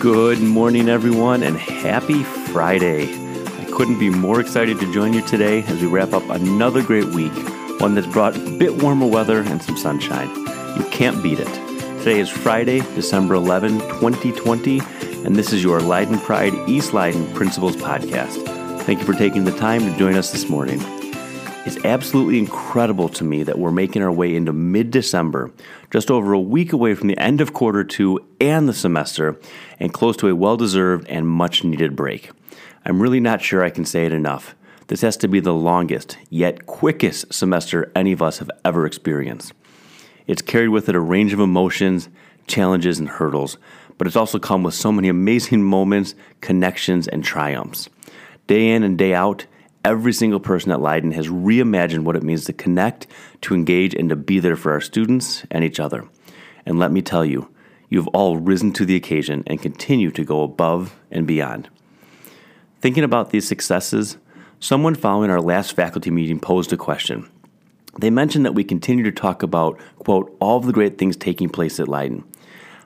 Good morning, everyone, and happy Friday. I couldn't be more excited to join you today as we wrap up another great week, one that's brought a bit warmer weather and some sunshine. You can't beat it. Today is Friday, December 11, 2020, and this is your Leyden Pride East Leyden Principals Podcast. Thank you for taking the time to join us this morning. It's absolutely incredible to me that we're making our way into mid December, just over a week away from the end of quarter two and the semester, and close to a well deserved and much needed break. I'm really not sure I can say it enough. This has to be the longest, yet quickest semester any of us have ever experienced. It's carried with it a range of emotions, challenges, and hurdles, but it's also come with so many amazing moments, connections, and triumphs. Day in and day out, every single person at Leyden has reimagined what it means to connect, to engage, and to be there for our students and each other. And let me tell you, you've all risen to the occasion and continue to go above and beyond. Thinking about these successes, someone following our last faculty meeting posed a question. They mentioned that we continue to talk about, quote, all of the great things taking place at Leyden.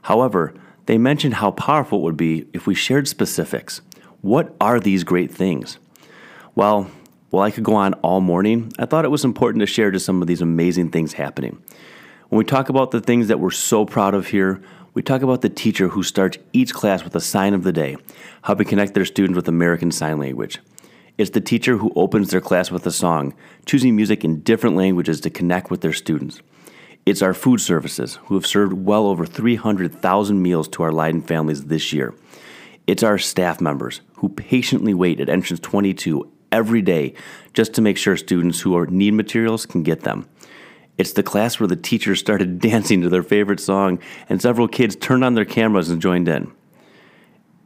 However, they mentioned how powerful it would be if we shared specifics. What are these great things? Well, while I could go on all morning, I thought it was important to share just some of these amazing things happening. When we talk about the things that we're so proud of here, we talk about the teacher who starts each class with a sign of the day, helping connect their students with American Sign Language. It's the teacher who opens their class with a song, choosing music in different languages to connect with their students. It's our food services, who have served well over 300,000 meals to our Leyden families this year. It's our staff members who patiently wait at entrance 22 every day just to make sure students who need materials can get them. It's the class where the teachers started dancing to their favorite song and several kids turned on their cameras and joined in.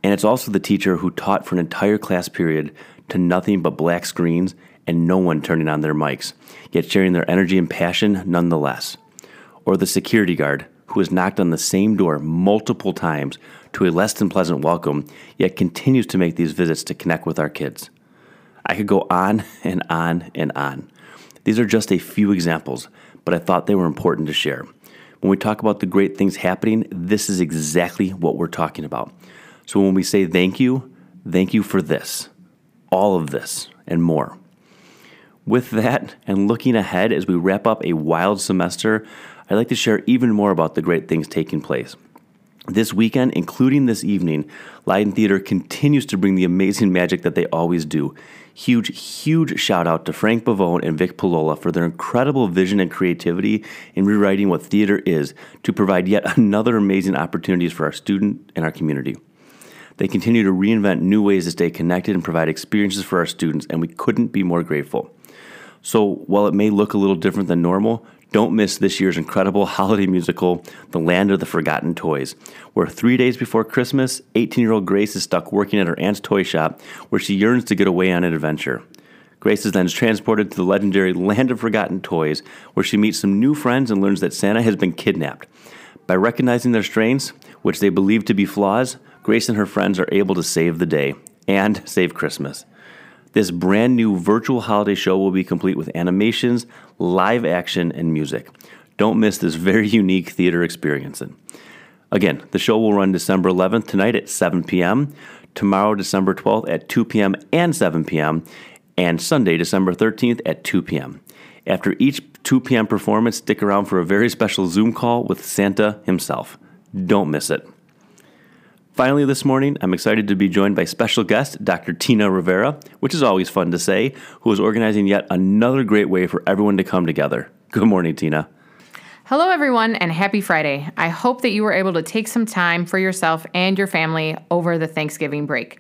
And it's also the teacher who taught for an entire class period to nothing but black screens and no one turning on their mics, yet sharing their energy and passion nonetheless. Or the security guard who has knocked on the same door multiple times to a less than pleasant welcome, yet continues to make these visits to connect with our kids. I could go on and on and on. These are just a few examples, but I thought they were important to share. When we talk about the great things happening, this is exactly what we're talking about. So when we say thank you, thank you for this, all of this, and more. With that, and looking ahead as we wrap up a wild semester, I'd like to share even more about the great things taking place. This weekend, including this evening, Leyden Theater continues to bring the amazing magic that they always do. Huge, huge shout out to Frank Bavone and Vic Palola for their incredible vision and creativity in rewriting what theater is to provide yet another amazing opportunities for our student and our community. They continue to reinvent new ways to stay connected and provide experiences for our students, and we couldn't be more grateful. So, while it may look a little different than normal, don't miss this year's incredible holiday musical, The Land of the Forgotten Toys, where three days before Christmas, 18 year old Grace is stuck working at her aunt's toy shop where she yearns to get away on an adventure. Grace is then transported to the legendary Land of Forgotten Toys, where she meets some new friends and learns that Santa has been kidnapped. By recognizing their strengths, which they believe to be flaws, Grace and her friends are able to save the day and save Christmas. This brand new virtual holiday show will be complete with animations, live action, and music. Don't miss this very unique theater experience. Again, the show will run December 11th tonight at 7 p.m., tomorrow, December 12th at 2 p.m. and 7 p.m., and Sunday, December 13th at 2 p.m. After each 2 p.m. performance, stick around for a very special Zoom call with Santa himself. Don't miss it. Finally, this morning, I'm excited to be joined by special guest Dr. Tina Rivera, which is always fun to say, who is organizing yet another great way for everyone to come together. Good morning, Tina. Hello, everyone, and happy Friday. I hope that you were able to take some time for yourself and your family over the Thanksgiving break.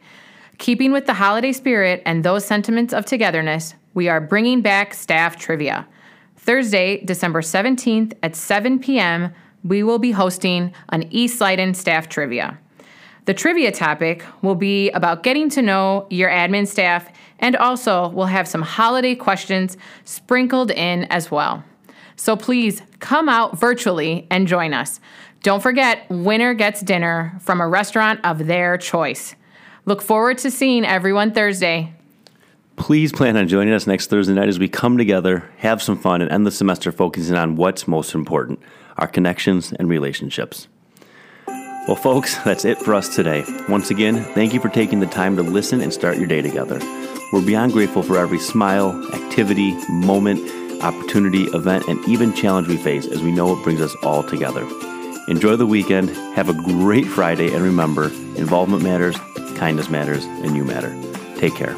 Keeping with the holiday spirit and those sentiments of togetherness, we are bringing back staff trivia. Thursday, December 17th at 7 p.m., we will be hosting an East Leyden staff trivia. The trivia topic will be about getting to know your admin staff, and also we'll have some holiday questions sprinkled in as well. So please come out virtually and join us. Don't forget, winner gets dinner from a restaurant of their choice. Look forward to seeing everyone Thursday. Please plan on joining us next Thursday night as we come together, have some fun, and end the semester focusing on what's most important our connections and relationships. Well, folks, that's it for us today. Once again, thank you for taking the time to listen and start your day together. We're beyond grateful for every smile, activity, moment, opportunity, event, and even challenge we face as we know it brings us all together. Enjoy the weekend, have a great Friday, and remember involvement matters, kindness matters, and you matter. Take care.